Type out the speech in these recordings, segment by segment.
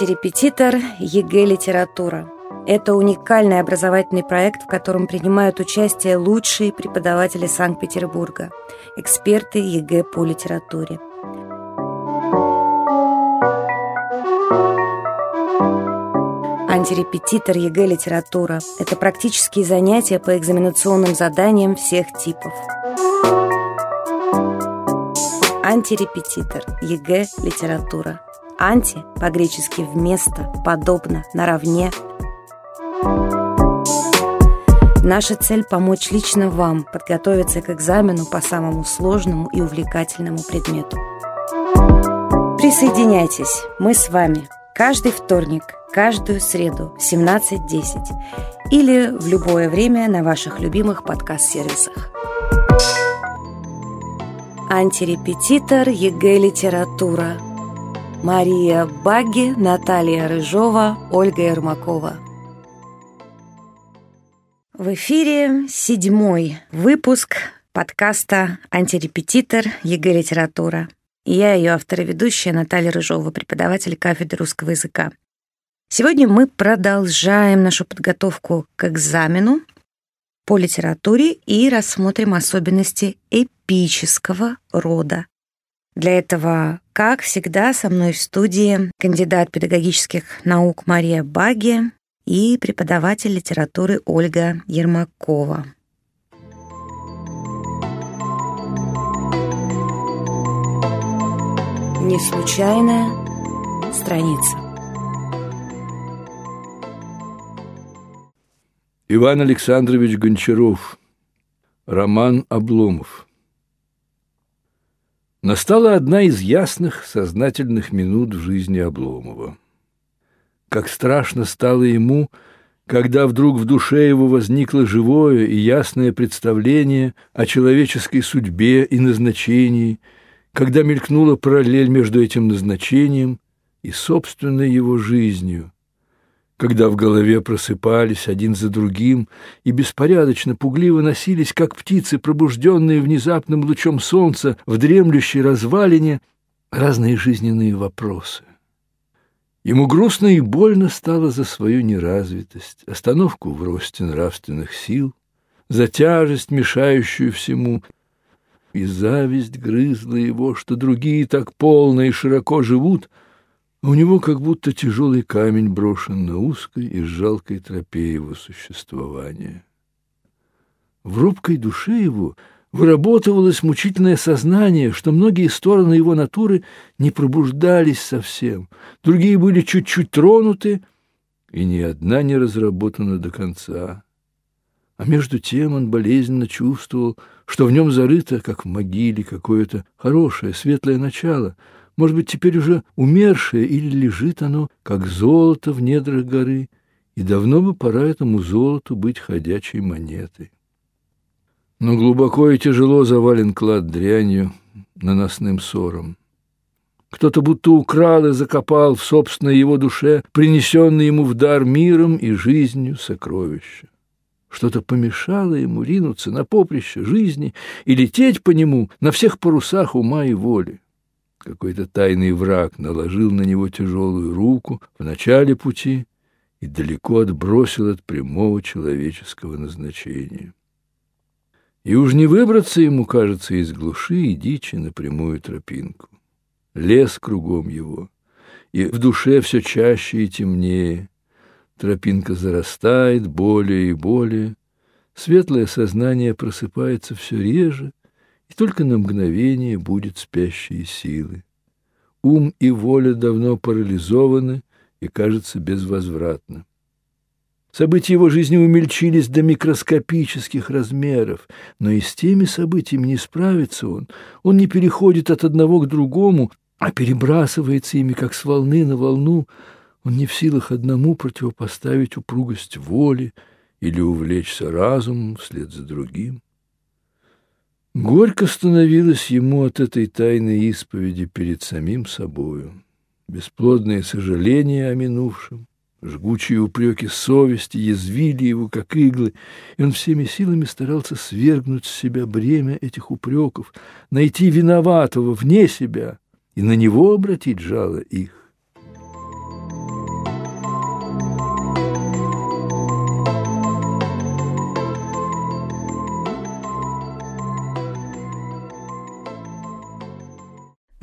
Антирепетитор ЕГЭ «Литература». Это уникальный образовательный проект, в котором принимают участие лучшие преподаватели Санкт-Петербурга, эксперты ЕГЭ по литературе. Антирепетитор ЕГЭ «Литература» – это практические занятия по экзаменационным заданиям всех типов. Антирепетитор ЕГЭ «Литература» Анти по-гречески «вместо», «подобно», «наравне». Наша цель – помочь лично вам подготовиться к экзамену по самому сложному и увлекательному предмету. Присоединяйтесь, мы с вами. Каждый вторник, каждую среду в 17.10 или в любое время на ваших любимых подкаст-сервисах. Антирепетитор ЕГЭ «Литература» Мария Багги, Наталья Рыжова, Ольга Ермакова. В эфире седьмой выпуск подкаста «Антирепетитор. ЕГЭ Литература». И я ее автор и ведущая Наталья Рыжова, преподаватель кафедры русского языка. Сегодня мы продолжаем нашу подготовку к экзамену по литературе и рассмотрим особенности эпического рода для этого, как всегда, со мной в студии кандидат педагогических наук Мария Баги и преподаватель литературы Ольга Ермакова. Не случайная страница. Иван Александрович Гончаров. Роман Обломов. Настала одна из ясных, сознательных минут в жизни Обломова. Как страшно стало ему, когда вдруг в душе его возникло живое и ясное представление о человеческой судьбе и назначении, когда мелькнула параллель между этим назначением и собственной его жизнью – когда в голове просыпались один за другим и беспорядочно, пугливо носились, как птицы, пробужденные внезапным лучом солнца в дремлющей развалине, разные жизненные вопросы. Ему грустно и больно стало за свою неразвитость, остановку в росте нравственных сил, за тяжесть, мешающую всему, и зависть грызла его, что другие так полно и широко живут — у него как будто тяжелый камень брошен на узкой и жалкой тропе его существования. В робкой душе его выработывалось мучительное сознание, что многие стороны его натуры не пробуждались совсем, другие были чуть-чуть тронуты, и ни одна не разработана до конца. А между тем он болезненно чувствовал, что в нем зарыто, как в могиле, какое-то хорошее, светлое начало — может быть, теперь уже умершее, или лежит оно, как золото в недрах горы, и давно бы пора этому золоту быть ходячей монетой. Но глубоко и тяжело завален клад дрянью, наносным ссором. Кто-то будто украл и закопал в собственной его душе принесенный ему в дар миром и жизнью сокровища. Что-то помешало ему ринуться на поприще жизни и лететь по нему на всех парусах ума и воли. Какой-то тайный враг наложил на него тяжелую руку в начале пути и далеко отбросил от прямого человеческого назначения. И уж не выбраться ему, кажется, из глуши и дичи на прямую тропинку. Лес кругом его, и в душе все чаще и темнее. Тропинка зарастает более и более, светлое сознание просыпается все реже, и только на мгновение будет спящие силы. Ум и воля давно парализованы и, кажется, безвозвратно. События его жизни умельчились до микроскопических размеров, но и с теми событиями не справится он. Он не переходит от одного к другому, а перебрасывается ими, как с волны на волну. Он не в силах одному противопоставить упругость воли или увлечься разумом вслед за другим. Горько становилось ему от этой тайной исповеди перед самим собою. Бесплодные сожаления о минувшем, жгучие упреки совести язвили его, как иглы, и он всеми силами старался свергнуть с себя бремя этих упреков, найти виноватого вне себя и на него обратить жало их.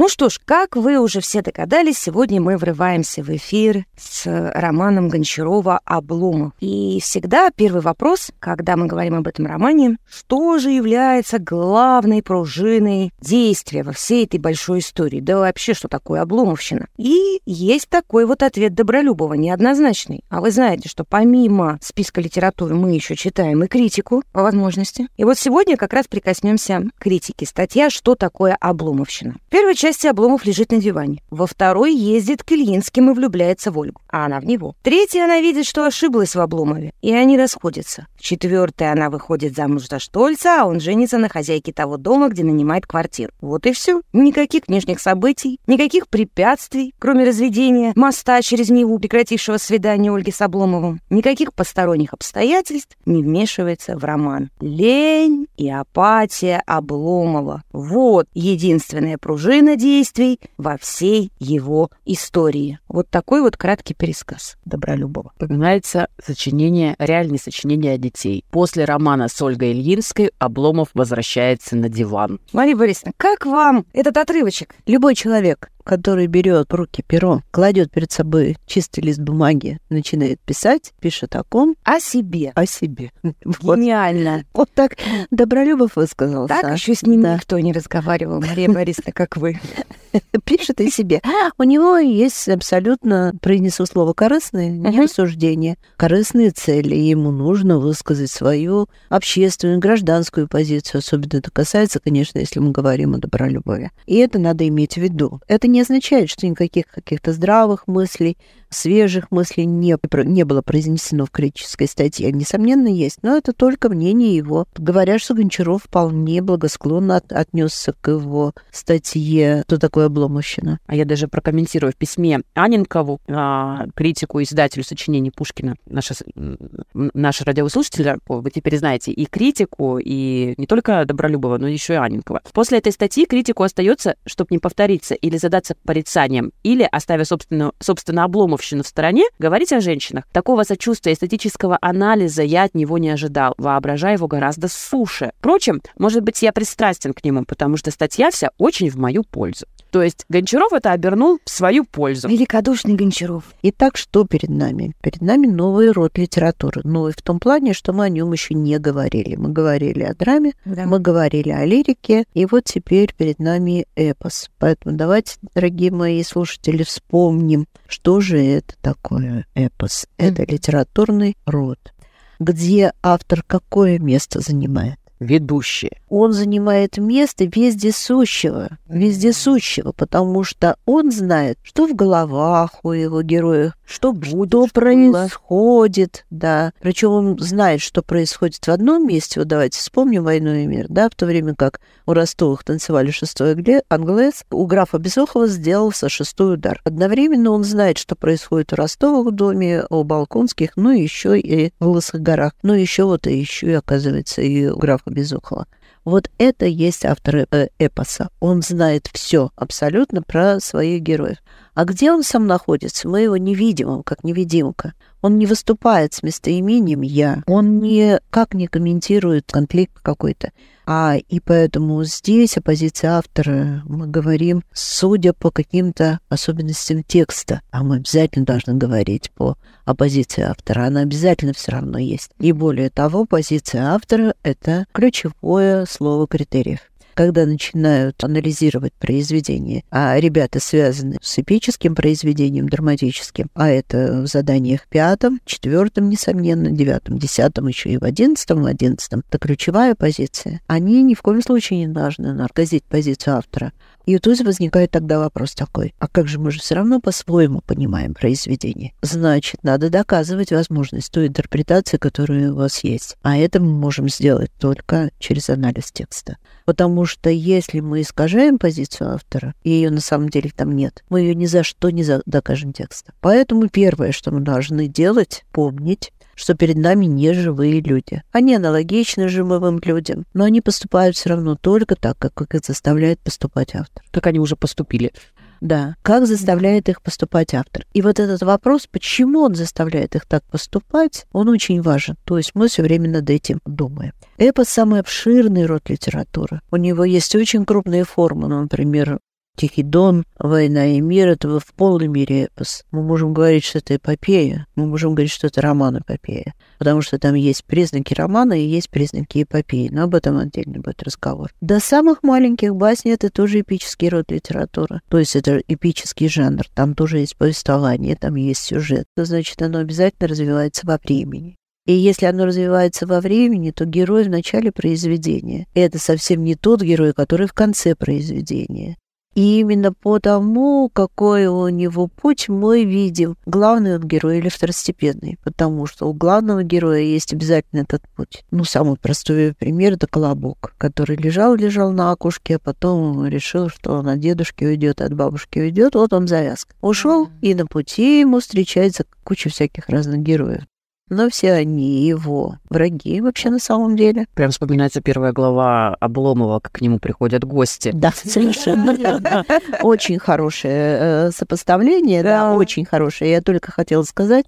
Ну что ж, как вы уже все догадались, сегодня мы врываемся в эфир с романом Гончарова «Обломов». И всегда первый вопрос, когда мы говорим об этом романе, что же является главной пружиной действия во всей этой большой истории? Да вообще, что такое обломовщина? И есть такой вот ответ Добролюбова, неоднозначный. А вы знаете, что помимо списка литературы мы еще читаем и критику по возможности. И вот сегодня как раз прикоснемся к критике. Статья «Что такое обломовщина?». В первой части Обломов лежит на диване. Во второй ездит к Ильинским и влюбляется в Ольгу, а она в него. Третья она видит, что ошиблась в Обломове, и они расходятся. В четвертой она выходит замуж за Штольца, а он женится на хозяйке того дома, где нанимает квартиру. Вот и все. Никаких внешних событий, никаких препятствий, кроме разведения моста через Неву, прекратившего свидание Ольги с Обломовым. Никаких посторонних обстоятельств не вмешивается в роман. Лень и апатия Обломова. Вот единственная пружина действий во всей его истории. Вот такой вот краткий пересказ Добролюбова. Вспоминается сочинение, реальное сочинение о детей. После романа с Ольгой Ильинской Обломов возвращается на диван. Мария Борисовна, как вам этот отрывочек? Любой человек, который берет в руки перо, кладет перед собой чистый лист бумаги, начинает писать, пишет о ком? О себе. О себе. Вот. Гениально. Вот так Добролюбов высказался. Так еще с ним да. никто не разговаривал, Мария Борисовна, как вы. Пишет о себе. У него есть абсолютно, принесу слово корыстное, не рассуждение, корыстные цели. Ему нужно высказать свою общественную, гражданскую позицию. Особенно это касается, конечно, если мы говорим о Добролюбове. И это надо иметь в виду. Это не означает, что никаких каких-то здравых мыслей, свежих мыслей не, не было произнесено в критической статье. Несомненно, есть, но это только мнение его. Говорят, что Гончаров вполне благосклонно от, отнесся к его статье «Кто такой обломовщина?». А я даже прокомментирую в письме Анинкову, а, критику, издателю сочинений Пушкина, наши, наши радиослушатели, вы теперь знаете, и критику, и не только Добролюбова, но еще и Анинкова. После этой статьи критику остается, чтобы не повториться, или задаться порицанием, или, оставив собственно, собственно обломов мужчину в стороне, говорить о женщинах. Такого сочувствия эстетического анализа я от него не ожидал, воображая его гораздо суше. Впрочем, может быть, я пристрастен к нему, потому что статья вся очень в мою пользу. То есть Гончаров это обернул в свою пользу. Великодушный Гончаров. Итак, что перед нами? Перед нами новый род литературы. Новый в том плане, что мы о нем еще не говорили. Мы говорили о драме, да. мы говорили о лирике, и вот теперь перед нами эпос. Поэтому давайте, дорогие мои слушатели, вспомним, что же это такое эпос. Это литературный род где автор какое место занимает? Ведущие. Он занимает место вездесущего, вездесущего, потому что он знает, что в головах у его героев, что будет, что происходит, да. Причем он знает, что происходит в одном месте. Вот давайте вспомним «Войну и мир», да, в то время как у Ростовых танцевали шестой англес, у графа Безухова сделался шестой удар. Одновременно он знает, что происходит у Ростовых в доме, у Балконских, ну еще и в Лысых горах. Ну еще вот и еще оказывается, и у графа Безухова. Вот это есть автор э, эпоса. Он знает все абсолютно про своих героев. А где он сам находится, мы его не видим, он как невидимка. Он не выступает с местоимением «я». Он никак не комментирует конфликт какой-то. А и поэтому здесь оппозиция автора, мы говорим, судя по каким-то особенностям текста, а мы обязательно должны говорить по оппозиции автора, она обязательно все равно есть. И более того, позиция автора — это ключевое слово критериев когда начинают анализировать произведение, а ребята связаны с эпическим произведением, драматическим, а это в заданиях пятом, четвертом, несомненно, девятом, десятом, еще и в одиннадцатом, в одиннадцатом, это ключевая позиция. Они ни в коем случае не должны наркозить позицию автора. И тут возникает тогда вопрос такой, а как же мы же все равно по-своему понимаем произведение? Значит, надо доказывать возможность той интерпретации, которая у вас есть. А это мы можем сделать только через анализ текста. Потому что если мы искажаем позицию автора, и ее на самом деле там нет, мы ее ни за что не докажем текстом. Поэтому первое, что мы должны делать, помнить, что перед нами не живые люди. Они аналогичны живым людям, но они поступают все равно только так, как их заставляет поступать автор. Как они уже поступили. Да, как заставляет их поступать автор. И вот этот вопрос, почему он заставляет их так поступать, он очень важен. То есть мы все время над этим думаем. Эпос – самый обширный род литературы. У него есть очень крупные формы, например, Тихий Дон, Война и мир — это в полной мере эпос. Мы можем говорить, что это эпопея, мы можем говорить, что это роман-эпопея, потому что там есть признаки романа и есть признаки эпопеи, но об этом отдельно будет разговор. До самых маленьких басней это тоже эпический род литературы, то есть это эпический жанр, там тоже есть повествование, там есть сюжет, то значит оно обязательно развивается во времени. И если оно развивается во времени, то герой в начале произведения. Это совсем не тот герой, который в конце произведения. И именно по тому, какой у него путь, мы видим, главный он герой или второстепенный, потому что у главного героя есть обязательно этот путь. Ну, самый простой пример — это Колобок, который лежал-лежал на окушке, а потом решил, что он от дедушки уйдет, от бабушки уйдет, вот он завязка. Ушел, и на пути ему встречается куча всяких разных героев но все они его враги вообще на самом деле. Прям вспоминается первая глава Обломова, как к нему приходят гости. Да, совершенно. Очень хорошее э, сопоставление, да, очень хорошее. Я только хотела сказать,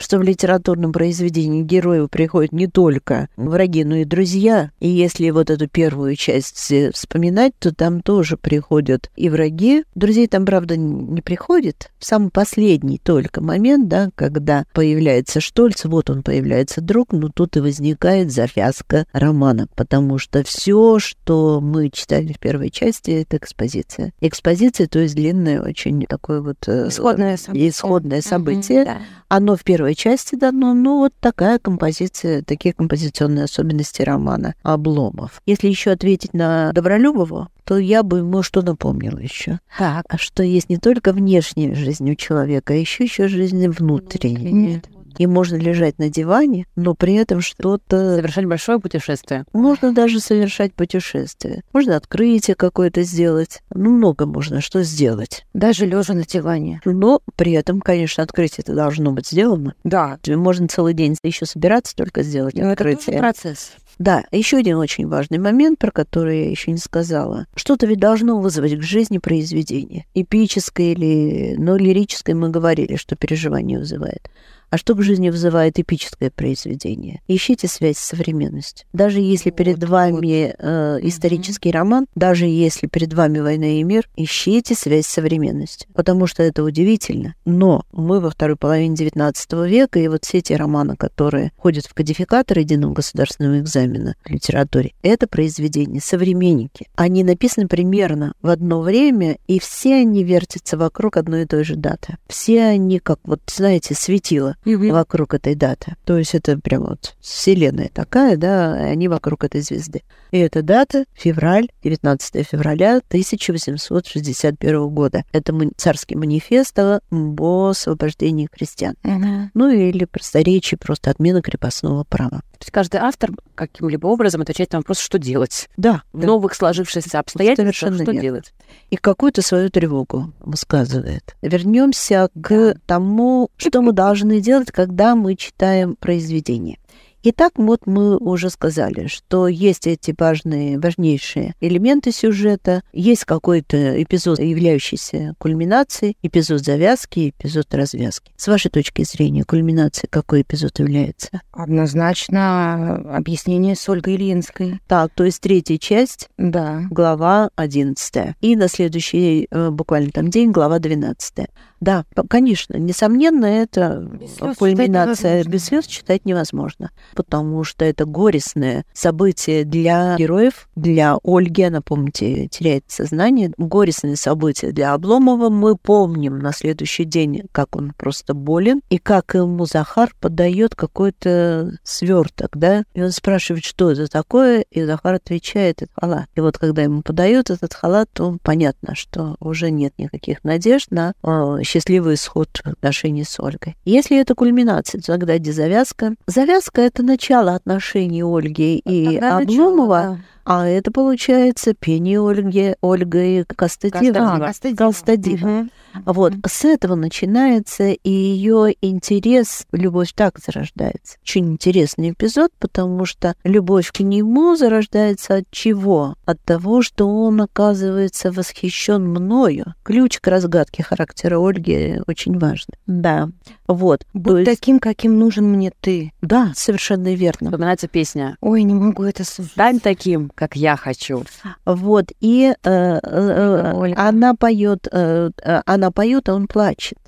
что в литературном произведении герою приходят не только враги, но и друзья. И если вот эту первую часть вспоминать, то там тоже приходят и враги. Друзей там, правда, не приходит. В самый последний только момент, да, когда появляется Штольц, вот он появляется друг, но тут и возникает завязка романа, потому что все, что мы читали в первой части, это экспозиция. Экспозиция, то есть длинное очень такое вот... Э, исходное событие. Исходное событие. Угу, да. Оно в первой части дано, ну вот такая композиция, такие композиционные особенности романа Обломов. Если еще ответить на Добролюбову, то я бы ему что напомнила еще. Так. А что есть не только внешняя жизнь у человека, а еще еще жизнь внутренняя. Нет и можно лежать на диване, но при этом что-то... Совершать большое путешествие. Можно даже совершать путешествие. Можно открытие какое-то сделать. Ну, много можно что сделать. Даже лежа на диване. Но при этом, конечно, открытие это должно быть сделано. Да. Можно целый день еще собираться только сделать но открытие. Это процесс. Да, еще один очень важный момент, про который я еще не сказала. Что-то ведь должно вызвать к жизни произведение. Эпическое или... Но лирическое мы говорили, что переживание вызывает а что к жизни вызывает эпическое произведение. Ищите связь с современностью. Даже если перед вот, вами э, исторический mm-hmm. роман, даже если перед вами «Война и мир», ищите связь с современностью, потому что это удивительно. Но мы во второй половине XIX века, и вот все эти романы, которые ходят в кодификатор единого государственного экзамена в литературе, это произведения, современники. Они написаны примерно в одно время, и все они вертятся вокруг одной и той же даты. Все они, как вот, знаете, светило угу. вокруг этой даты. То есть это прям вот вселенная такая, да, они вокруг этой звезды. И эта дата февраль, 19 февраля 1861 года. Это царский манифест об освобождении крестьян. Угу. Ну или просторечие, просто отмена крепостного права. То есть каждый автор каким-либо образом отвечает на вопрос, что делать. Да. В да. новых сложившихся обстоятельствах Совершенно что верно. делать. И какую-то свою тревогу высказывает. Вернемся к тому, что мы должны делать, когда мы читаем произведение. Итак, вот мы уже сказали, что есть эти важные, важнейшие элементы сюжета, есть какой-то эпизод, являющийся кульминацией, эпизод завязки, эпизод развязки. С вашей точки зрения, кульминацией какой эпизод является? Однозначно объяснение с Ольгой Ильинской. Так, то есть третья часть, да. глава одиннадцатая. И на следующий э, буквально там день глава двенадцатая. Да, конечно, несомненно, это без кульминация. Без слез читать невозможно, потому что это горестное событие для героев, для Ольги, она, помните, теряет сознание. Горестное событие для Обломова. Мы помним на следующий день, как он просто болен, и как ему Захар подает какой-то сверток, да, и он спрашивает, что это такое, и Захар отвечает, это халат. И вот когда ему подают этот халат, то понятно, что уже нет никаких надежд на а, счастливый исход отношений с Ольгой. Если это кульминация, то тогда где завязка? Завязка — это начало отношений Ольги и Обломова. Начало, да. А это получается пение Ольги, Ольги Костадива. Костадива. Костадива. Угу. Вот, с этого начинается и ее интерес, любовь так зарождается. Очень интересный эпизод, потому что любовь к нему зарождается от чего? От того, что он оказывается восхищен мною. Ключ к разгадке характера Ольги очень важный. Да, вот. Будь есть... таким, каким нужен мне ты. Да, совершенно верно. Вспоминается песня. Ой, не могу это слушать. Стань таким, как я хочу. Вот, и э, э, она поет, э, э, она поет, а он плачет.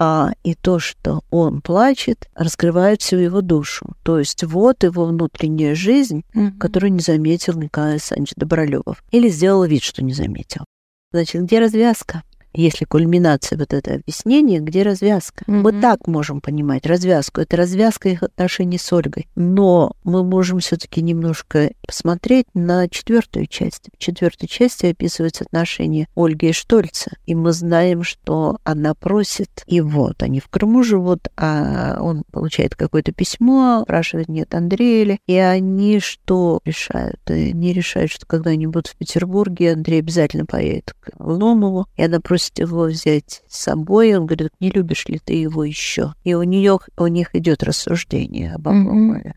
А, и то, что он плачет, раскрывает всю его душу. То есть вот его внутренняя жизнь, mm-hmm. которую не заметил Николай Александрович Добролюбов. Или сделал вид, что не заметил. Значит, где развязка? Если кульминация вот это объяснение, где развязка. Mm-hmm. Мы так можем понимать развязку. Это развязка их отношений с Ольгой. Но мы можем все-таки немножко посмотреть на четвертую часть. В четвертой части описываются отношения Ольги и Штольца. И мы знаем, что она просит, и вот они в Крыму живут, а он получает какое-то письмо, спрашивает, нет Андрея ли. И они что решают? Они решают, что когда они будут в Петербурге, Андрей обязательно поедет к Ломову, и она просит просит его взять с собой. Он говорит, не любишь ли ты его еще? И у нее у них идет рассуждение об Обломове.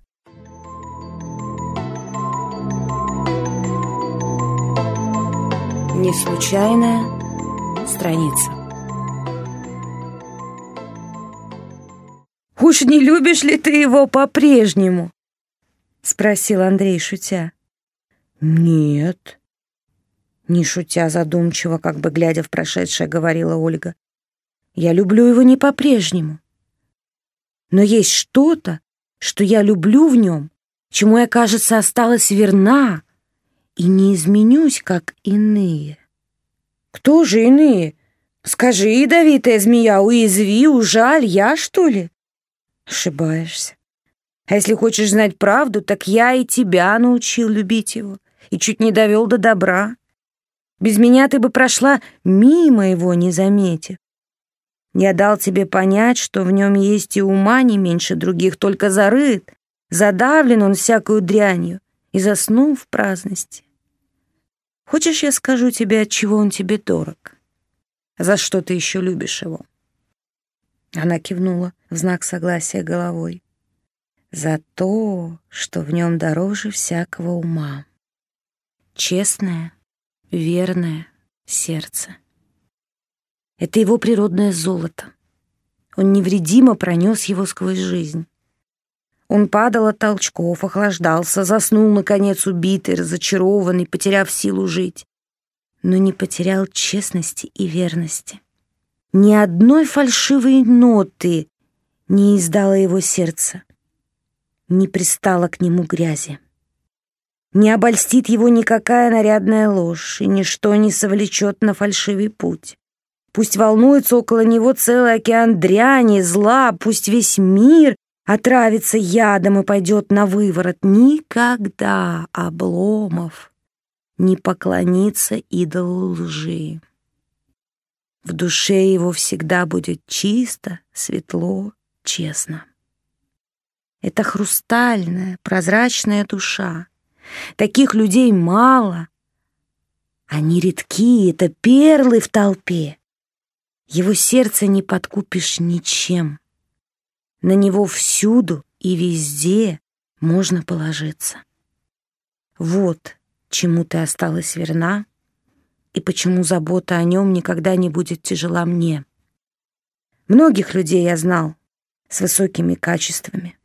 Не случайная страница. «Уж не любишь ли ты его по-прежнему?» — спросил Андрей, шутя. «Нет», не шутя задумчиво, как бы глядя в прошедшее, говорила Ольга. Я люблю его не по-прежнему. Но есть что-то, что я люблю в нем, чему я, кажется, осталась верна и не изменюсь, как иные. Кто же иные? Скажи, ядовитая змея, уязви, ужаль, я, что ли? Ошибаешься. А если хочешь знать правду, так я и тебя научил любить его и чуть не довел до добра. Без меня ты бы прошла мимо его, не заметив. Я дал тебе понять, что в нем есть и ума не меньше других, только зарыт, задавлен он всякую дрянью и заснул в праздности. Хочешь, я скажу тебе, от чего он тебе дорог? За что ты еще любишь его?» Она кивнула в знак согласия головой. «За то, что в нем дороже всякого ума. Честное, верное сердце. Это его природное золото. Он невредимо пронес его сквозь жизнь. Он падал от толчков, охлаждался, заснул, наконец, убитый, разочарованный, потеряв силу жить. Но не потерял честности и верности. Ни одной фальшивой ноты не издало его сердце, не пристало к нему грязи. Не обольстит его никакая нарядная ложь, и ничто не совлечет на фальшивый путь. Пусть волнуется около него целый океан дряни, зла, пусть весь мир отравится ядом и пойдет на выворот. Никогда Обломов не поклонится идолу лжи. В душе его всегда будет чисто, светло, честно. Это хрустальная, прозрачная душа, Таких людей мало. Они редки, это перлы в толпе. Его сердце не подкупишь ничем. На него всюду и везде можно положиться. Вот чему ты осталась верна и почему забота о нем никогда не будет тяжела мне. Многих людей я знал с высокими качествами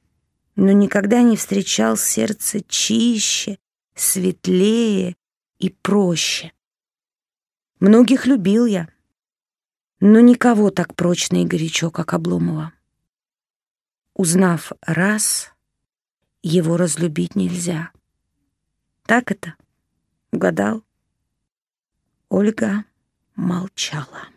но никогда не встречал сердце чище, светлее и проще. Многих любил я, но никого так прочно и горячо, как Обломова. Узнав раз, его разлюбить нельзя. Так это? Угадал? Ольга молчала.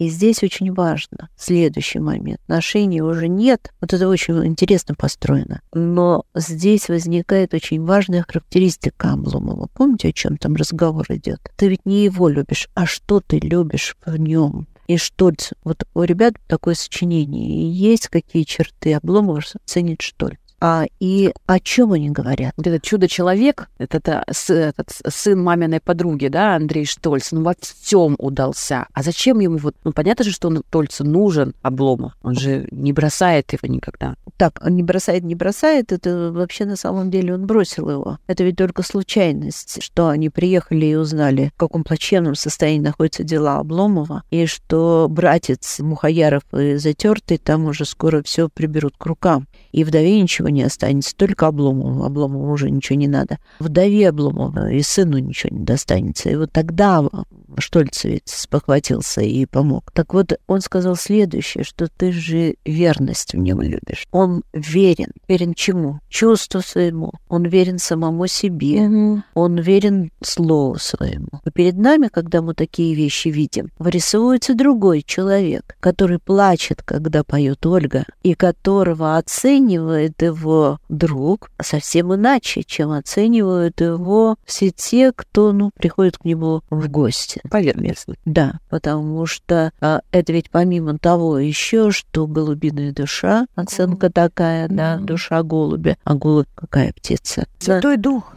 И здесь очень важно следующий момент. Отношений уже нет. Вот это очень интересно построено. Но здесь возникает очень важная характеристика Обломова. Помните, о чем там разговор идет? Ты ведь не его любишь, а что ты любишь в нем? И Штольц, вот у ребят такое сочинение, и есть какие черты Обломова ценит Штольц. А и о чем они говорят? Вот этот чудо-человек, этот, этот сын маминой подруги, да, Андрей Штольц, ну во всем удался. А зачем ему вот, ну понятно же, что он Тольцу нужен Обломов. Он же не бросает его никогда. Так, он не бросает, не бросает, это вообще на самом деле он бросил его. Это ведь только случайность, что они приехали и узнали, в каком плачевном состоянии находятся дела Обломова, и что братец Мухаяров и Затертый там уже скоро все приберут к рукам. И вдове ничего не останется, только Обломову. Обломову уже ничего не надо. Вдове Обломова и сыну ничего не достанется. И вот тогда Штольц ведь спохватился и помог. Так вот, он сказал следующее, что ты же верность в нем любишь. Он верен. Верен чему? Чувству своему. Он верен самому себе. Угу. Он верен слову своему. И перед нами, когда мы такие вещи видим, вырисовывается другой человек, который плачет, когда поет Ольга, и которого оценивает его друг совсем иначе, чем оценивают его все те, кто ну, приходит к нему в гости. Поверхностно. Да, потому что а, это ведь помимо того еще, что голубиная душа, оценка такая, да, душа голубя, а голубь какая птица? Святой Дух.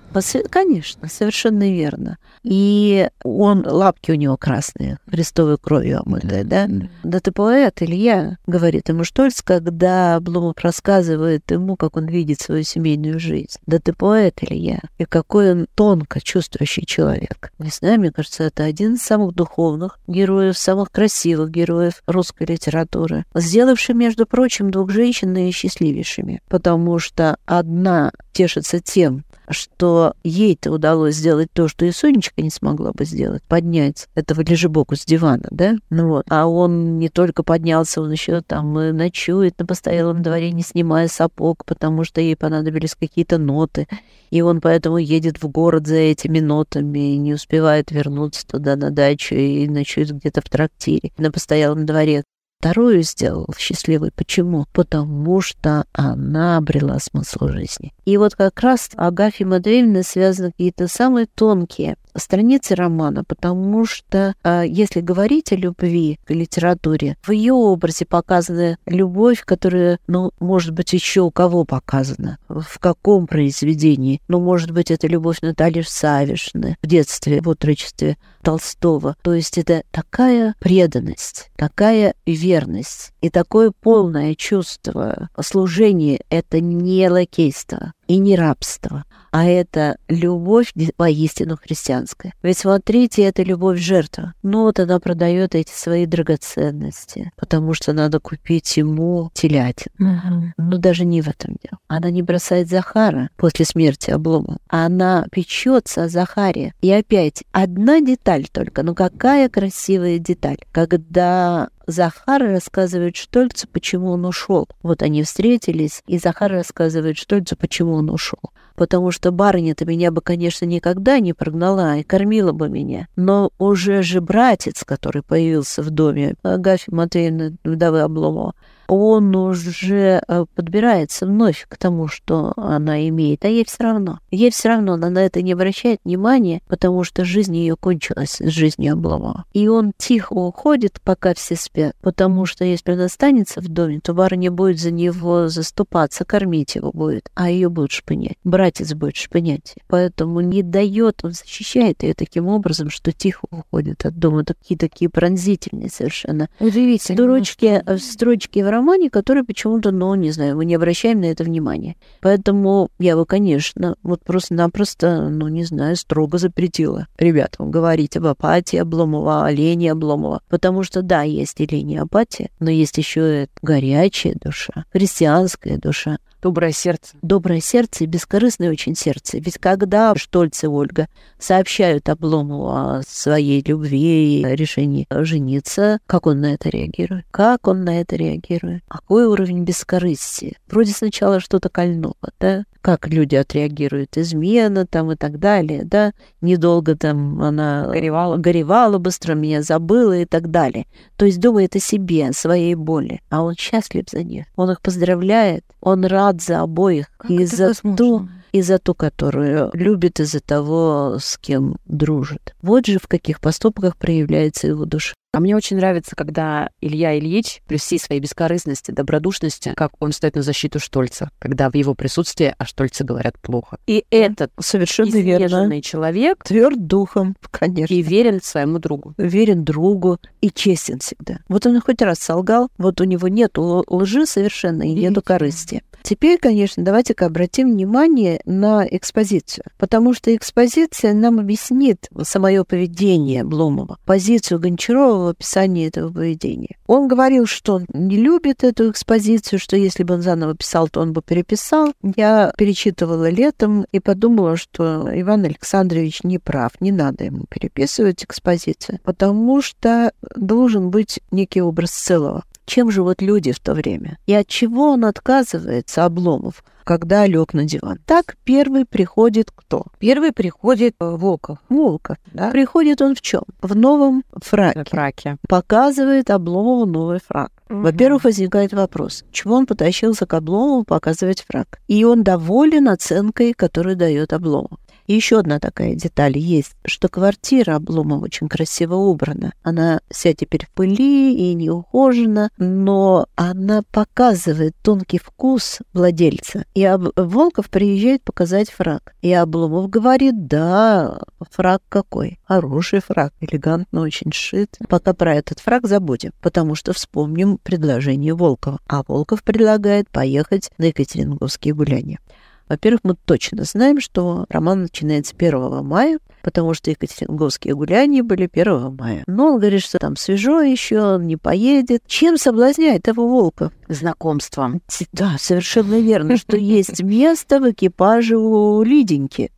Конечно, совершенно верно. И он, лапки у него красные, христовой кровью омытые, да? Да ты поэт, Илья, говорит ему Штольц, когда Блумов рассказывает ему, как он видит свою семейную жизнь. Да ты поэт, Илья, и какой он тонко чувствующий человек. Не знаю, мне кажется, это один из самых духовных героев, самых красивых героев русской литературы, сделавший, между прочим, двух женщин наисчастливейшими, потому что одна тешится тем, что ей-то удалось сделать то, что и Сонечка не смогла бы сделать, поднять этого лежебоку с дивана, да? Ну вот. А он не только поднялся, он еще там ночует на постоялом дворе, не снимая сапог, потому что ей понадобились какие-то ноты. И он поэтому едет в город за этими нотами и не успевает вернуться туда на дачу и ночует где-то в трактире на постоялом дворе вторую сделал счастливой. Почему? Потому что она обрела смысл жизни. И вот как раз Агафья Матвеевна связаны какие-то самые тонкие страницы романа, потому что э, если говорить о любви в литературе, в ее образе показана любовь, которая, ну, может быть, еще у кого показана, в каком произведении. Ну, может быть, это любовь Натальи Савишны в детстве, в отрочестве Толстого. То есть это такая преданность, такая верность и такое полное чувство служения. Это не лакейство и не рабство, а это любовь поистину христианская. Ведь смотрите, это любовь жертва. Ну вот она продает эти свои драгоценности, потому что надо купить ему телятину. Uh-huh. Но даже не в этом дело. Она не бросает Захара после смерти Облома. Она печется о Захаре. И опять одна деталь только, но какая красивая деталь. Когда Захар рассказывает Штольцу, почему он ушел. Вот они встретились, и Захар рассказывает Штольцу, почему он ушел. Потому что барыня-то меня бы, конечно, никогда не прогнала и кормила бы меня. Но уже же братец, который появился в доме, Агафья Матвеевна, вдовы Обломова, он уже э, подбирается вновь к тому, что она имеет, а ей все равно. Ей все равно, она на это не обращает внимания, потому что жизнь ее кончилась с жизнью Обломова. И он тихо уходит, пока все спят, потому что если он останется в доме, то барыня будет за него заступаться, кормить его будет, а ее будет шпынять. Братец будет шпынять. Поэтому не дает, он защищает ее таким образом, что тихо уходит от дома. Такие такие пронзительные совершенно. Удивительно. Строчки, строчки в романе, который почему-то, ну, не знаю, мы не обращаем на это внимания. Поэтому я бы, конечно, вот просто-напросто, ну, не знаю, строго запретила ребятам говорить об апатии Обломова, о лени Обломова. Потому что, да, есть и лень и апатия, но есть еще и горячая душа, христианская душа. Доброе сердце. Доброе сердце и бескорыстное очень сердце. Ведь когда Штольц и Ольга сообщают Обломову о своей любви и решении жениться, как он на это реагирует? Как он на это реагирует? Какой уровень бескорыстия? Вроде сначала что-то кольнуло, да? как люди отреагируют, измена там и так далее, да, недолго там она горевала, горевала быстро меня забыла и так далее. То есть думает о себе, о своей боли, а он счастлив за них, он их поздравляет, он рад за обоих как и за возможно? то, и за ту, которую любит, и за того, с кем дружит. Вот же в каких поступках проявляется его душа. А мне очень нравится, когда Илья Ильич при всей своей бескорыстности, добродушности, как он стоит на защиту Штольца, когда в его присутствии о Штольце говорят плохо. И этот Совершенно верно. человек Тверд духом, конечно. и верен своему другу. верен другу и честен всегда. Вот он хоть раз солгал, вот у него нет лжи совершенно и нету корысти. Теперь, конечно, давайте-ка обратим внимание на экспозицию, потому что экспозиция нам объяснит самое поведение Бломова, позицию Гончарова в описании этого поведения. Он говорил, что он не любит эту экспозицию, что если бы он заново писал, то он бы переписал. Я перечитывала летом и подумала, что Иван Александрович не прав, не надо ему переписывать экспозицию, потому что должен быть некий образ целого. Чем живут люди в то время? И от чего он отказывается, Обломов, когда лег на диван? Так первый приходит кто? Первый приходит э, Волков. Волков. Да? Приходит он в чем? В новом фраке. Фраке. Показывает Обломову новый фрак. Во-первых, возникает вопрос, чего он потащился к Обломову показывать фрак? И он доволен оценкой, которую дает Обломов. И еще одна такая деталь есть, что квартира Обломова очень красиво убрана. Она вся теперь в пыли и не ухожена, но она показывает тонкий вкус владельца. И Об... Волков приезжает показать фраг. И Обломов говорит, да, фраг какой. Хороший фраг, элегантно очень шит. Пока про этот фраг забудем, потому что вспомним предложение Волкова. А Волков предлагает поехать на Екатеринговские гуляния. Во-первых, мы точно знаем, что роман начинается 1 мая, потому что Екатеринговские гуляния были 1 мая. Но он говорит, что там свежо еще, он не поедет. Чем соблазняет его Волков? Знакомством. Да, совершенно верно, что есть место в экипаже у Лиденьки.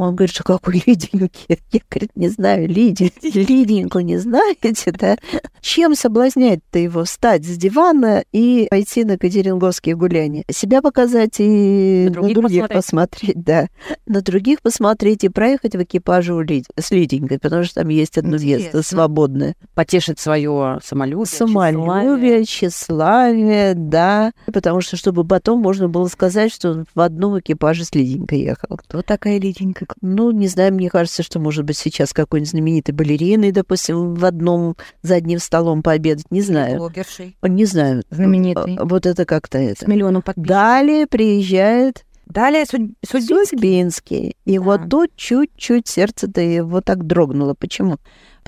Он говорит, что какой Лиденьки? Я, говорит, не знаю, Лиди, Лиденьку не знаете, да? Чем соблазнять-то его? Встать с дивана и пойти на Катеринговские гуляния. Себя показать и На других других посмотреть. посмотреть, да. На других посмотреть и проехать в экипаже у Лид- с Лиденькой, потому что там есть одно место свободное. Потешить свое самолюбие, Самолюбие, тщеславие, да. Потому что, чтобы потом можно было сказать, что он в одном экипаже с Лиденькой ехал. Кто такая Лиденька? Ну, не знаю, мне кажется, что, может быть, сейчас какой-нибудь знаменитой балериной, допустим, в одном за одним столом пообедать, не знаю. Блогершей. Не знаю. Знаменитый. А, Вот это как-то С это. миллионом подписчиков. Далее приезжает Далее судь... Судьбинский. Судьбинский. И Да. вот тут чуть-чуть сердце-то его так дрогнуло. Почему?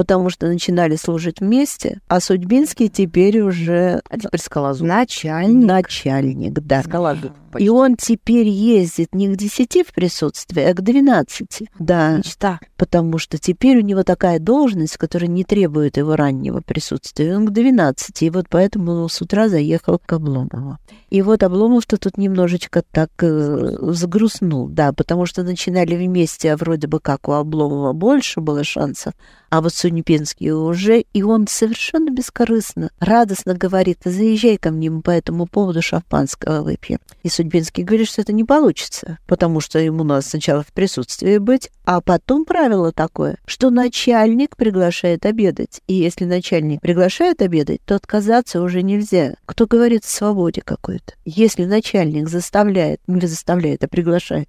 Потому что начинали служить вместе, а Судьбинский теперь уже А теперь скалозуб. Начальник. начальник, да. Скалозуб. И он теперь ездит не к 10 в присутствии, а к 12. Да, Мечта. потому что теперь у него такая должность, которая не требует его раннего присутствия. Он к 12, и вот поэтому он с утра заехал к Обломову. И вот Обломов-то тут немножечко так э, загрустнул, да, потому что начинали вместе, а вроде бы как у Обломова больше было шансов, а вот Сунипинский уже, и он совершенно бескорыстно, радостно говорит, заезжай ко мне, по этому поводу шампанского выпьем. И Судьбинский говорит, что это не получится, потому что ему надо сначала в присутствии быть, а потом правило такое, что начальник приглашает обедать. И если начальник приглашает обедать, то отказаться уже нельзя. Кто говорит о свободе какой-то? Если начальник заставляет, не заставляет, а приглашает,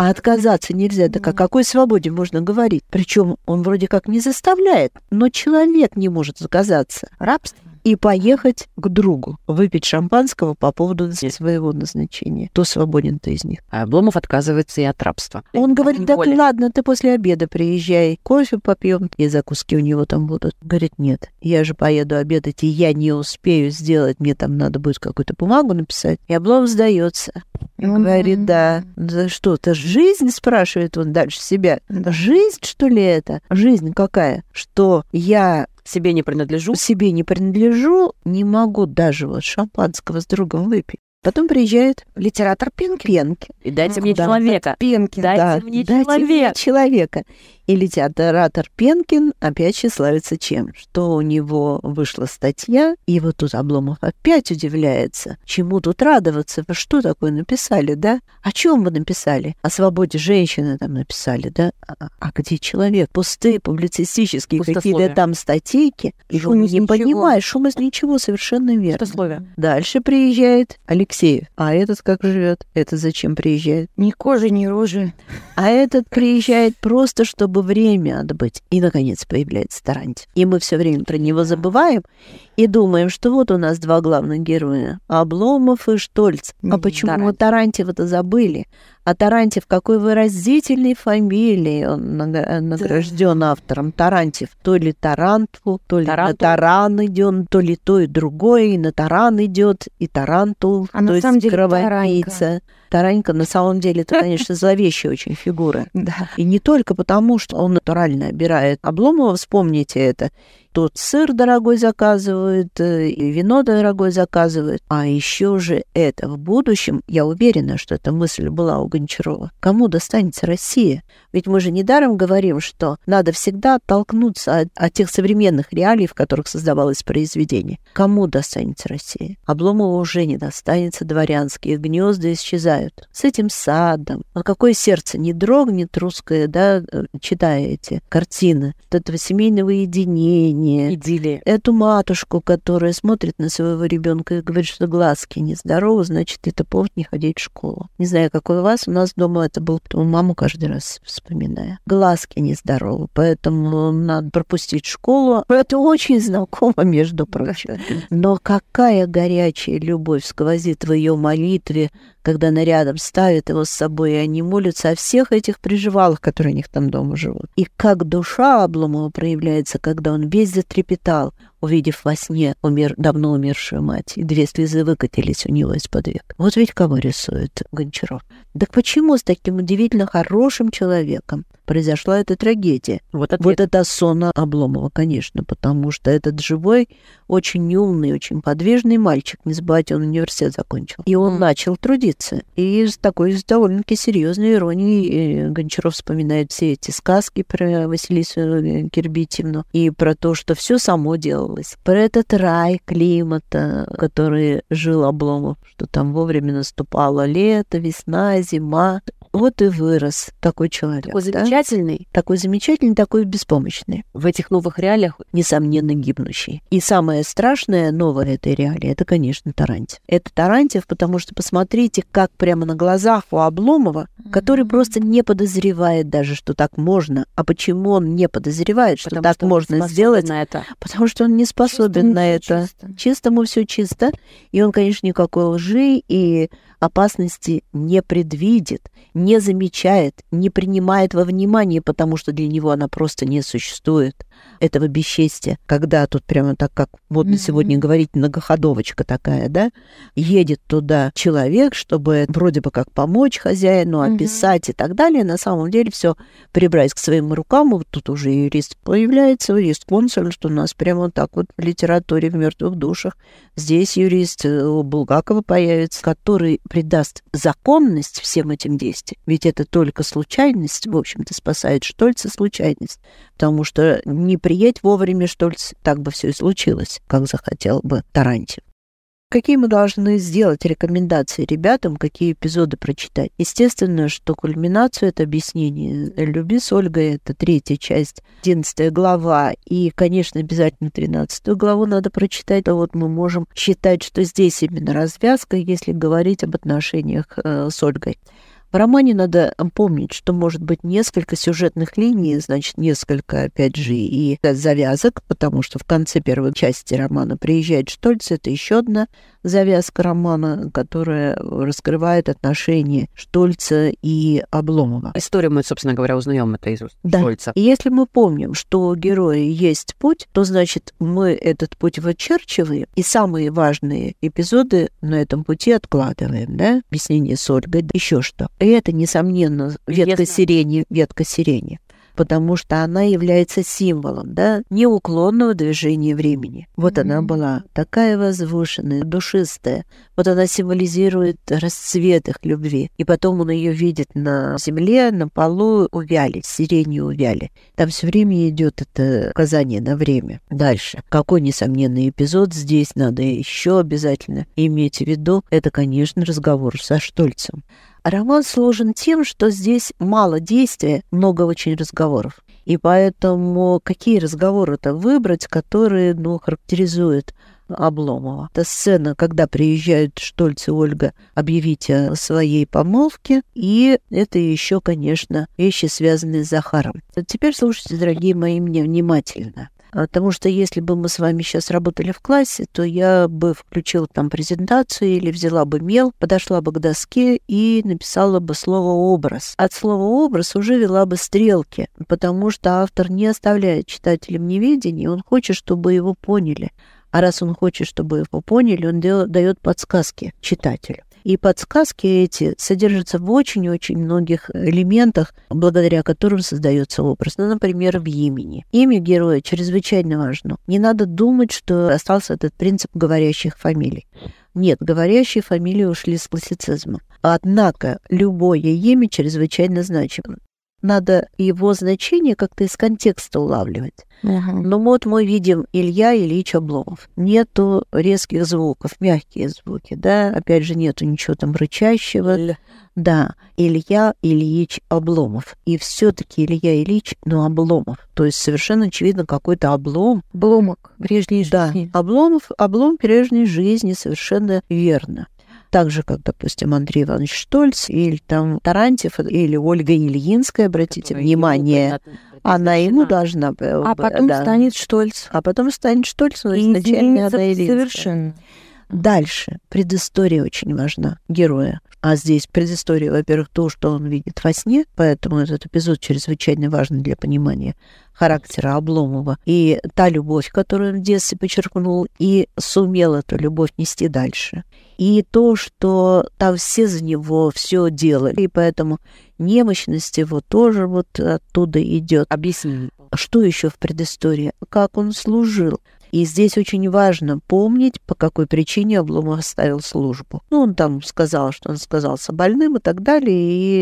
а отказаться нельзя. Так о какой свободе можно говорить? Причем он вроде как не заставляет, но человек не может отказаться Рабство. И поехать к другу, выпить шампанского по поводу своего назначения. Кто свободен-то из них? А Обломов отказывается и от рабства. Он говорит, так Неволе. ладно, ты после обеда приезжай, кофе попьем, и закуски у него там будут. Говорит, нет, я же поеду обедать, и я не успею сделать, мне там надо будет какую-то бумагу написать. И Обломов сдается. Он- говорит, да, да что, это жизнь, спрашивает он дальше себя. Жизнь, что ли это? Жизнь какая? Что я Себе не принадлежу. себе не принадлежу, не могу даже вот шампанского с другом выпить. Потом приезжает Литератор Пенки. Пенки. И дайте мне Да. человека. Пенки. Дайте Да, мне дайте мне человека. И литератор Пенкин опять тщеславится чем? Что у него вышла статья, и вот тут Обломов опять удивляется. Чему тут радоваться? Вы что такое написали, да? О чем вы написали? О свободе женщины там написали, да? А, а где человек? Пустые публицистические какие-то там статейки. Шум из не ничего. понимаешь, шум из ничего, совершенно верно. Пустословие. Дальше приезжает Алексеев. А этот как живет? Это зачем приезжает? Ни кожи, ни рожи. А этот приезжает просто, чтобы время отбыть. И, наконец, появляется Тарантьев. И мы все время про него забываем и думаем, что вот у нас два главных героя. Обломов и Штольц. А почему мы Тарантьев. Тарантьева-то забыли? А Тарантьев какой выразительной фамилией он нага- награжден автором. Тарантьев. То ли Таранту, то ли на Тарантул. Таран идет, то ли то и другое, и на Таран идет, и Тарантул, А то на есть самом деле кровопийца. Таранька на самом деле это, конечно, зловещая очень фигура. Да. И не только потому, что он натурально обирает Обломова, вспомните это. Тут сыр дорогой заказывает, э, и вино дорогое заказывает. А еще же это в будущем, я уверена, что эта мысль была у Гончарова. Кому достанется Россия? Ведь мы же недаром говорим, что надо всегда оттолкнуться от, от тех современных реалий, в которых создавалось произведение. Кому достанется Россия? Обломова уже не достанется, дворянские гнезда исчезают. С этим садом. А какое сердце не дрогнет русское, да, э, читая эти картины, от этого семейного единения, Идиллия. эту матушку, которая смотрит на своего ребенка и говорит, что глазки нездоровы, значит, это повод не ходить в школу. Не знаю, какой у вас, у нас дома это был, потому маму каждый раз вспоминаю. Глазки нездоровы, поэтому надо пропустить школу. Это очень знакомо, между прочим. Но какая горячая любовь сквозит в ее молитве, когда она рядом ставит его с собой, и они молятся о всех этих приживалах, которые у них там дома живут. И как душа Обломова проявляется, когда он весь затрепетал, увидев во сне умер, давно умершую мать, и две слезы выкатились у него из-под век. Вот ведь кого рисует Гончаров. Так почему с таким удивительно хорошим человеком произошла эта трагедия? Вот ответ. Вот это сон Обломова, конечно, потому что этот живой, очень умный, очень подвижный мальчик, не забывайте, он университет закончил. И он Мгм. начал трудиться. И с такой довольно-таки серьезной иронией э, Гончаров вспоминает все эти сказки про Василису э, Кирбитьевну и про то, что все само делалось. Про этот рай климата, который жил Обломов, что там вовремя наступало лето, весна, зима. Вот и вырос такой человек. Такой да? замечательный Такой замечательный, такой беспомощный в этих новых реалиях. несомненно, гибнущий. И самое страшное новое этой реалии, это, конечно, Тарантьев. Это Тарантьев, потому что посмотрите, как прямо на глазах у Обломова, который просто не подозревает даже, что так можно. А почему он не подозревает, что потому так что можно сделать? на это. Потому что он не способен Чистому на это. чисто. Чистому все чисто. И он, конечно, никакой лжи и опасности не предвидит, не замечает, не принимает во внимание, потому что для него она просто не существует. Этого бесчестия, когда тут прямо так, как модно Мгм. сегодня говорить, многоходовочка такая, да, едет туда человек, чтобы вроде бы как помочь хозяину, описать и так далее, на самом деле все прибрать к своим рукам. Вот тут уже юрист появляется, юрист-консуль, что у нас прямо так вот в литературе в мертвых душах. Здесь юрист э, у Булгакова появится, который придаст законность всем этим действиям. Ведь это только случайность, в общем-то, спасает Штольца случайность. Потому что не приять вовремя Штольц, так бы все и случилось, как захотел бы Тарантьев. Какие мы должны сделать рекомендации ребятам, какие эпизоды прочитать? Естественно, что кульминацию это объяснение «Люби с Ольгой» — это третья часть, одиннадцатая глава. И, конечно, обязательно тринадцатую главу надо прочитать. А вот мы можем считать, что здесь именно развязка, если говорить об отношениях э, с Ольгой. В романе надо помнить, что может быть несколько сюжетных линий, значит, несколько, опять же, и завязок, потому что в конце первой части романа приезжает Штольц, это еще одна завязка романа, которая раскрывает отношения Штольца и Обломова. Историю мы, собственно говоря, узнаем это из уст Да. Шольца. И если мы помним, что у героя есть путь, то значит мы этот путь вычерчиваем, и самые важные эпизоды на этом пути откладываем, да? Объяснение с Ольгой, еще что. И это, несомненно, ветка Ясно. сирени, ветка сирени. Потому что она является символом, да, неуклонного движения времени. Вот mm-hmm. она была такая возвышенная, душистая. Вот она символизирует расцвет их любви. И потом он ее видит на земле, на полу увяли, сирени увяли. Там все время идет это указание на время. Дальше. Какой несомненный эпизод здесь надо еще обязательно иметь в виду, это, конечно, разговор со Штольцем. Роман сложен тем, что здесь мало действия, много очень разговоров. И поэтому какие разговоры-то выбрать, которые, ну, характеризуют Обломова. Это сцена, когда приезжают Штольц и Ольга объявить о своей помолвке, и это еще, конечно, вещи, связанные с Захаром. Теперь слушайте, дорогие мои, мне внимательно. Потому что если бы мы с вами сейчас работали в классе, то я бы включила там презентацию или взяла бы мел, подошла бы к доске и написала бы слово «образ». От слова «образ» уже вела бы стрелки, потому что автор не оставляет читателя в неведении, он хочет, чтобы его поняли. А раз он хочет, чтобы его поняли, он дает подсказки читателю. И подсказки эти содержатся в очень-очень многих элементах, благодаря которым создается образ. Ну, например, в имени. Имя героя чрезвычайно важно. Не надо думать, что остался этот принцип говорящих фамилий. Нет, говорящие фамилии ушли с классицизма. Однако любое имя чрезвычайно значимо надо его значение как-то из контекста улавливать. Uh-huh. Но вот мы видим Илья Ильич Обломов. Нету резких звуков, мягкие звуки, да, опять же, нету ничего там рычащего. Л. Да, Илья Ильич Обломов. И все таки Илья Ильич, ну, Обломов. То есть совершенно очевидно какой-то облом. Обломок прежней жизни. Да, обломов, облом прежней жизни, совершенно верно так же, как, допустим, Андрей Иванович Штольц или там Тарантьев или Ольга Ильинская, обратите Которая внимание, она ему должна... А потом да. станет Штольц. А потом станет Штольц, но изначально она Ильинская. Совершенно. Дальше. Предыстория очень важна героя. А здесь предыстория, во-первых, то, что он видит во сне, поэтому этот эпизод чрезвычайно важен для понимания характера Обломова. И та любовь, которую он в детстве подчеркнул, и сумел эту любовь нести дальше. И то, что там все за него все делали, и поэтому немощность его тоже вот оттуда идет. Объясни. Что еще в предыстории? Как он служил? И здесь очень важно помнить, по какой причине Обломов оставил службу. Ну, он там сказал, что он сказался больным и так далее,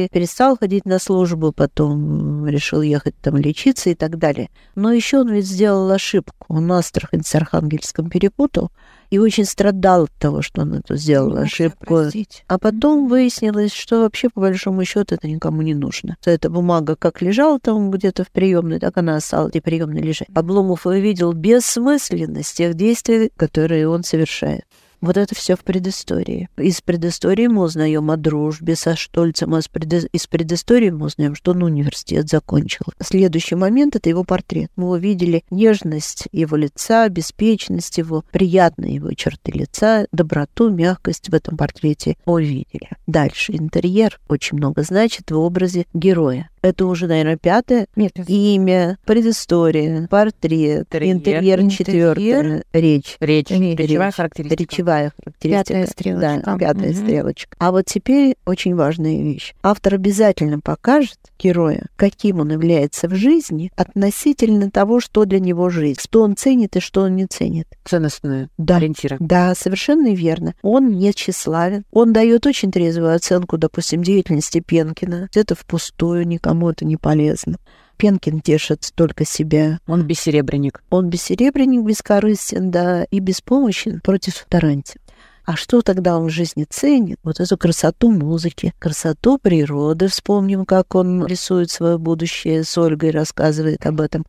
и перестал ходить на службу, потом решил ехать там лечиться и так далее. Но еще он ведь сделал ошибку. Он Астрахань с Архангельском перепутал, и очень страдал от того, что он это сделал ошибку. А потом выяснилось, что вообще по большому счету это никому не нужно. Эта бумага как лежала там где-то в приемной, так она осталась и приемной лежать. Обломов увидел бессмысленность тех действий, которые он совершает. Вот это все в предыстории. Из предыстории мы узнаем о дружбе со Штольцем, а из предыстории мы узнаем, что он университет закончил. Следующий момент — это его портрет. Мы увидели нежность его лица, беспечность его, приятные его черты лица, доброту, мягкость в этом портрете увидели. Дальше интерьер очень много значит в образе героя. Это уже, наверное, пятое. Нет, имя, предыстория, портрет, интерьер, интерьер, интерьер четвертое, речь. Речь. Речевая характеристика. Речевая характеристика. Пятая стрелочка. Да, пятая угу. стрелочка. А вот теперь очень важная вещь. Автор обязательно покажет героя, каким он является в жизни относительно того, что для него жизнь. Что он ценит и что он не ценит. Ценностные да. ориентиры. Да, совершенно верно. Он не тщеславен. Он дает очень трезвую оценку, допустим, деятельности Пенкина. Где-то впустую, никак кому это не полезно. Пенкин тешит только себя. Он бессеребренник. Он бессеребренник, бескорыстен, да, и беспомощен против Таранти. А что тогда он в жизни ценит? Вот эту красоту музыки, красоту природы. Вспомним, как он рисует свое будущее с Ольгой, рассказывает об этом.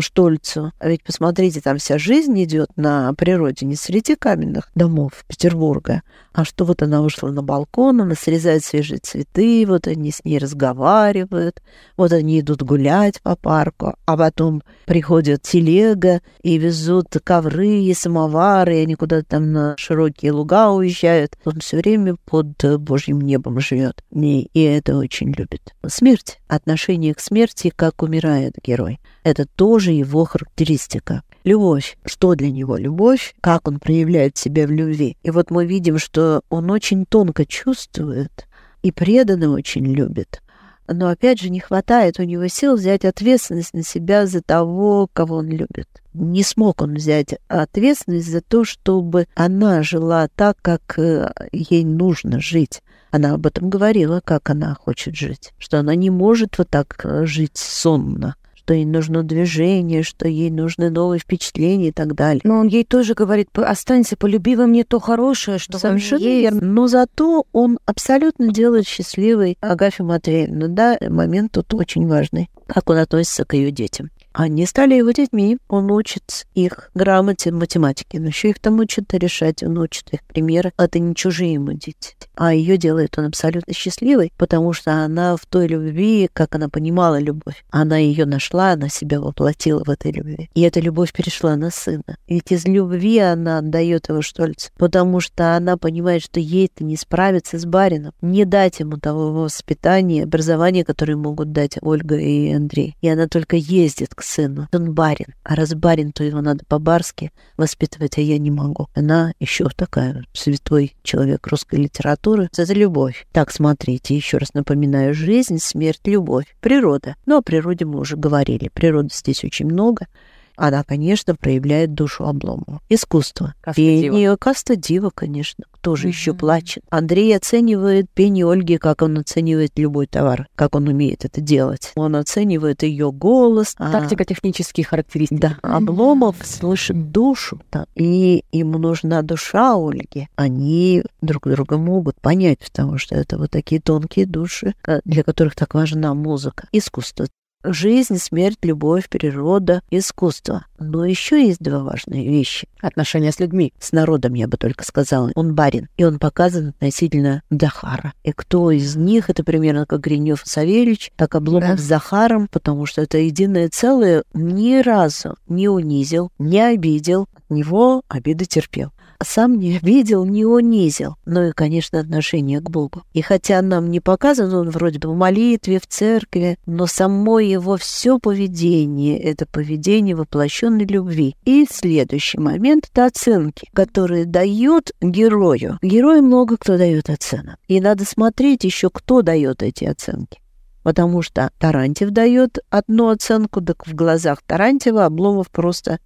Штольцу. А ведь посмотрите, там вся жизнь идет на природе, не среди каменных домов Петербурга, а что вот она вышла на балкон, она срезает свежие цветы, вот они с ней разговаривают, вот они идут гулять по парку, а потом приходит телега и везут ковры и самовары, и они куда-то там на широкие луга уезжают. Он все время под Божьим небом живет, и, и это очень любит. Смерть, отношение к смерти, как умирает герой. Это тоже его характеристика. Любовь. Что для него любовь? Как он проявляет себя в любви? И вот мы видим, что он очень тонко чувствует и преданно очень любит. но опять же не хватает у него сил взять ответственность на себя за того, кого он любит. Не смог он взять ответственность за то, чтобы она жила так, как э, ей нужно жить. Она об этом говорила, как она хочет жить, что она не может вот так э, жить сонно что ей нужно движение, что ей нужны новые впечатления и так далее. Но он ей тоже говорит, останься, полюби во мне то хорошее, что Совершенно есть. верно. Но зато он абсолютно делает счастливой Агафью Матвеевну. Да, момент тут очень важный, как он относится к ее детям. Они стали его детьми, он учит их грамоте, математике, но еще их там учат решать, он учит их примеры. Это не чужие ему дети. А ее делает он абсолютно счастливой, потому что она в той любви, как она понимала любовь, она ее нашла, она себя воплотила в этой любви. И эта любовь перешла на сына. Ведь из любви она отдает его Штольцу, потому что она понимает, что ей-то не справиться с барином, не дать ему того воспитания, образования, которое могут дать Ольга и Андрей. И она только ездит к сыну. Он барин. А раз барин, то его надо по-барски воспитывать, а я не могу. Она еще такая святой человек русской литературы. Это любовь. Так, смотрите, еще раз напоминаю. Жизнь, смерть, любовь. Природа. Ну, о природе мы уже говорили. Природы здесь очень много она, конечно, проявляет душу Обломова. Искусство. Пение, каста дива, конечно. Кто же еще плачет? Андрей оценивает пение Ольги, как он оценивает любой товар, как он умеет это делать. Он оценивает ее голос. а, Тактико-технические характеристики. да, Обломов слышит душу, да, и ему нужна душа Ольги. Они друг друга могут понять, потому что это вот такие тонкие души, э, для которых так важна музыка. Искусство. Жизнь, смерть, любовь, природа, искусство. Но еще есть два важные вещи. Отношения с людьми. С народом, я бы только сказала. Он барин, и он показан относительно Захара. И кто из них, это примерно как Гринев и Савельич, так Обломов Да. с Захаром, потому что это единое целое, ни разу не унизил, не обидел, от него обиды терпел. Сам не обидел, не унизил. Ну и, конечно, отношение к Богу. И хотя нам не показан он вроде бы в молитве, в церкви, но само его все поведение — это поведение воплощенной любви. И следующий момент — это оценки, которые дают герою. Герою много кто дает оценок. И надо смотреть еще, кто дает эти оценки. Потому что Тарантьев дает одну оценку, так в глазах Тарантьева Обломов просто,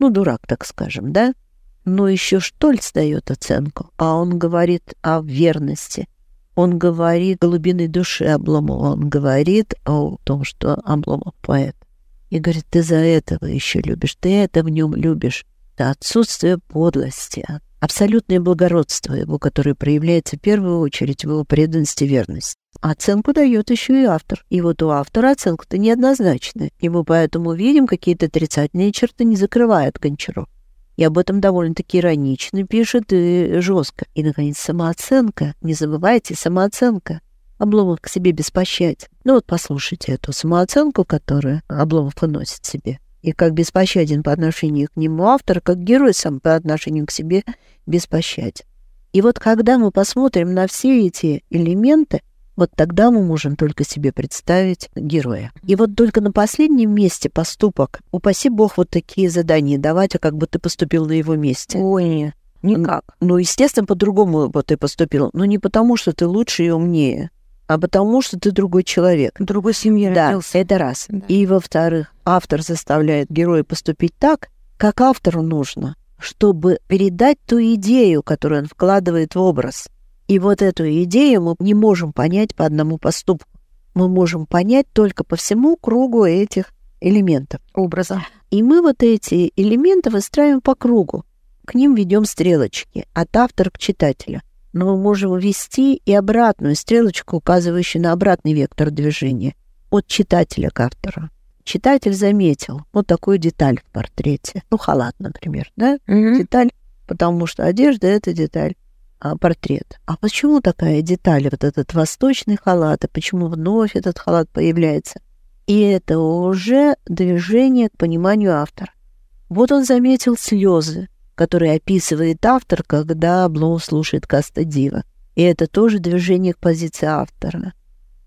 ну, дурак, так скажем, да? Но еще Штольц дает оценку, а он говорит о верности. Он говорит о глубинной души Обломова, он говорит о том, что Обломов поэт. И говорит, ты за этого еще любишь, ты это в нем любишь. Это отсутствие подлости, абсолютное благородство его, которое проявляется в первую очередь в его преданности и верности. Оценку дает еще и автор. И вот у автора оценка-то неоднозначная. И мы поэтому видим, какие-то отрицательные черты не закрывают Гончаров. И об этом довольно-таки иронично пишет и жестко. И, наконец, самооценка. Не забывайте, самооценка. Обломов к себе беспощаден. Ну вот послушайте эту самооценку, которую Обломов выносит себе. И как беспощаден по отношению к нему автор, как герой сам по отношению к себе беспощаден. И вот когда мы посмотрим на все эти элементы, вот тогда мы можем только себе представить героя. И вот только на последнем месте поступок, упаси бог вот такие задания давать, а как бы ты поступил на его месте. Ой, никак. Ну, естественно, по-другому бы ты поступил. Но не потому, что ты лучше и умнее, а потому, что ты другой человек. Другой семье Да, родился. это раз. Да. И, во-вторых, автор заставляет героя поступить так, как автору нужно, чтобы передать ту идею, которую он вкладывает в образ. И вот эту идею мы не можем понять по одному поступку. Мы можем понять только по всему кругу этих элементов. Образа. И мы вот эти элементы выстраиваем по кругу. К ним ведем стрелочки от автора к читателю. Но мы можем ввести и обратную стрелочку, указывающую на обратный вектор движения, от читателя к автору. Читатель заметил вот такую деталь в портрете. Ну, халат, например, да? Мгм. Деталь, потому что одежда — это деталь, портрет. А почему такая деталь, вот этот восточный халат, и почему вновь этот халат появляется? И это уже движение к пониманию автора. Вот он заметил слезы, которые описывает автор, когда Обломов слушает Каста Дива. И это тоже движение к позиции автора.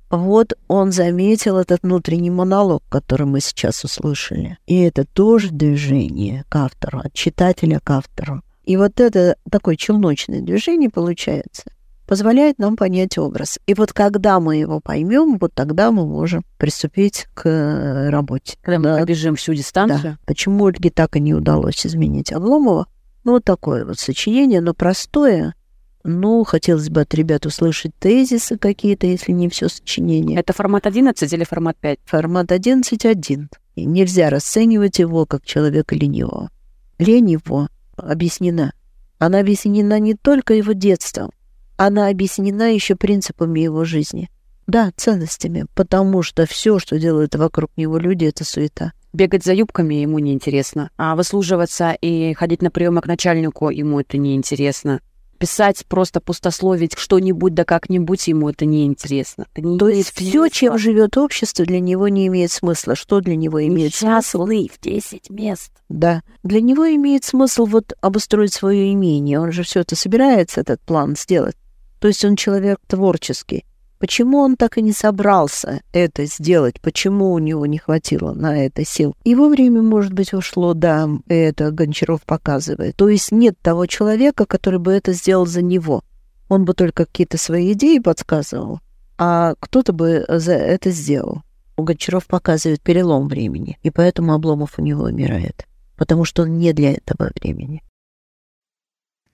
Вот он заметил этот внутренний монолог, который мы сейчас услышали. И это тоже движение к автору, от читателя к автору. И вот это такое челночное движение получается. позволяет нам понять образ. И вот когда мы его поймем, вот тогда мы можем приступить к э, работе. Когда Да. мы пробежим всю дистанцию. Да. Почему Ольге так и не удалось изменить Обломова? Ну, вот такое вот сочинение, но простое. Ну, хотелось бы от ребят услышать тезисы какие-то, если не все сочинение. Это формат 11 или формат 5? Формат 11.1. И нельзя расценивать его как человека ленивого. Лень его объяснена. Она объяснена не только его детством, она объяснена еще принципами его жизни. Да, ценностями, потому что все, что делают вокруг него люди, это суета. Бегать за юбками ему неинтересно, а выслуживаться и ходить на приемы к начальнику ему это неинтересно. Писать, просто пустословить что-нибудь да как-нибудь ему это неинтересно. Это не То есть все, чем живет общество, для него не имеет смысла. Что для него имеет смысл? Несчастный в 10 мест. Да. Для него имеет смысл вот обустроить свое имение. Он же все это собирается, этот план сделать. То есть он человек творческий. Почему он так и не собрался это сделать? Почему у него не хватило на это сил? Его время, может быть, ушло, да, это Гончаров показывает. То есть нет того человека, который бы это сделал за него. Он бы только какие-то свои идеи подсказывал, а кто-то бы за это сделал. Гончаров показывает перелом времени, и поэтому Обломов у него умирает. Потому что он не для этого времени.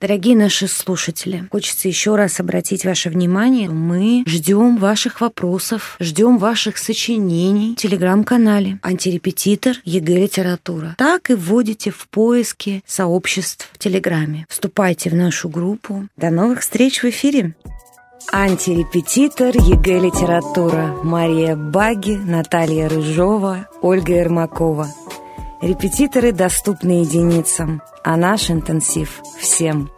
Дорогие наши слушатели, хочется еще раз обратить ваше внимание. Мы ждем ваших вопросов, ждем ваших сочинений в телеграм-канале «Антирепетитор ЕГЭ Литература». Так и вводите в поиски сообществ в Телеграме. Вступайте в нашу группу. До новых встреч в эфире! Антирепетитор ЕГЭ Литература. Мария Баги, Наталья Рыжова, Ольга Ермакова. Репетиторы доступны единицам, а наш интенсив всем.